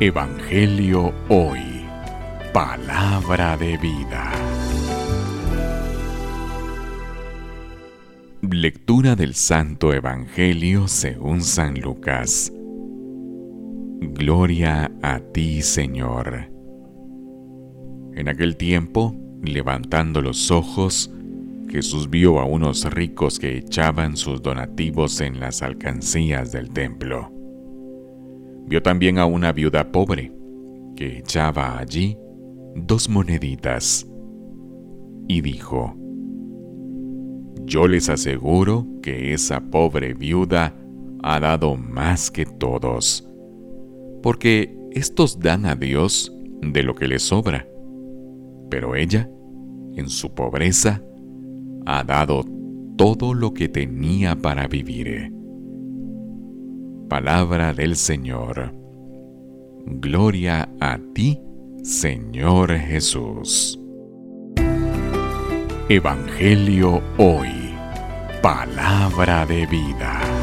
Evangelio Hoy. Palabra de vida. Lectura del Santo Evangelio según San Lucas. Gloria a ti, Señor. En aquel tiempo, levantando los ojos, Jesús vio a unos ricos que echaban sus donativos en las alcancías del templo. Vio también a una viuda pobre que echaba allí dos moneditas y dijo, Yo les aseguro que esa pobre viuda ha dado más que todos, porque estos dan a Dios de lo que les sobra, pero ella, en su pobreza, ha dado todo lo que tenía para vivir. Palabra del Señor. Gloria a ti, Señor Jesús. Evangelio hoy. Palabra de vida.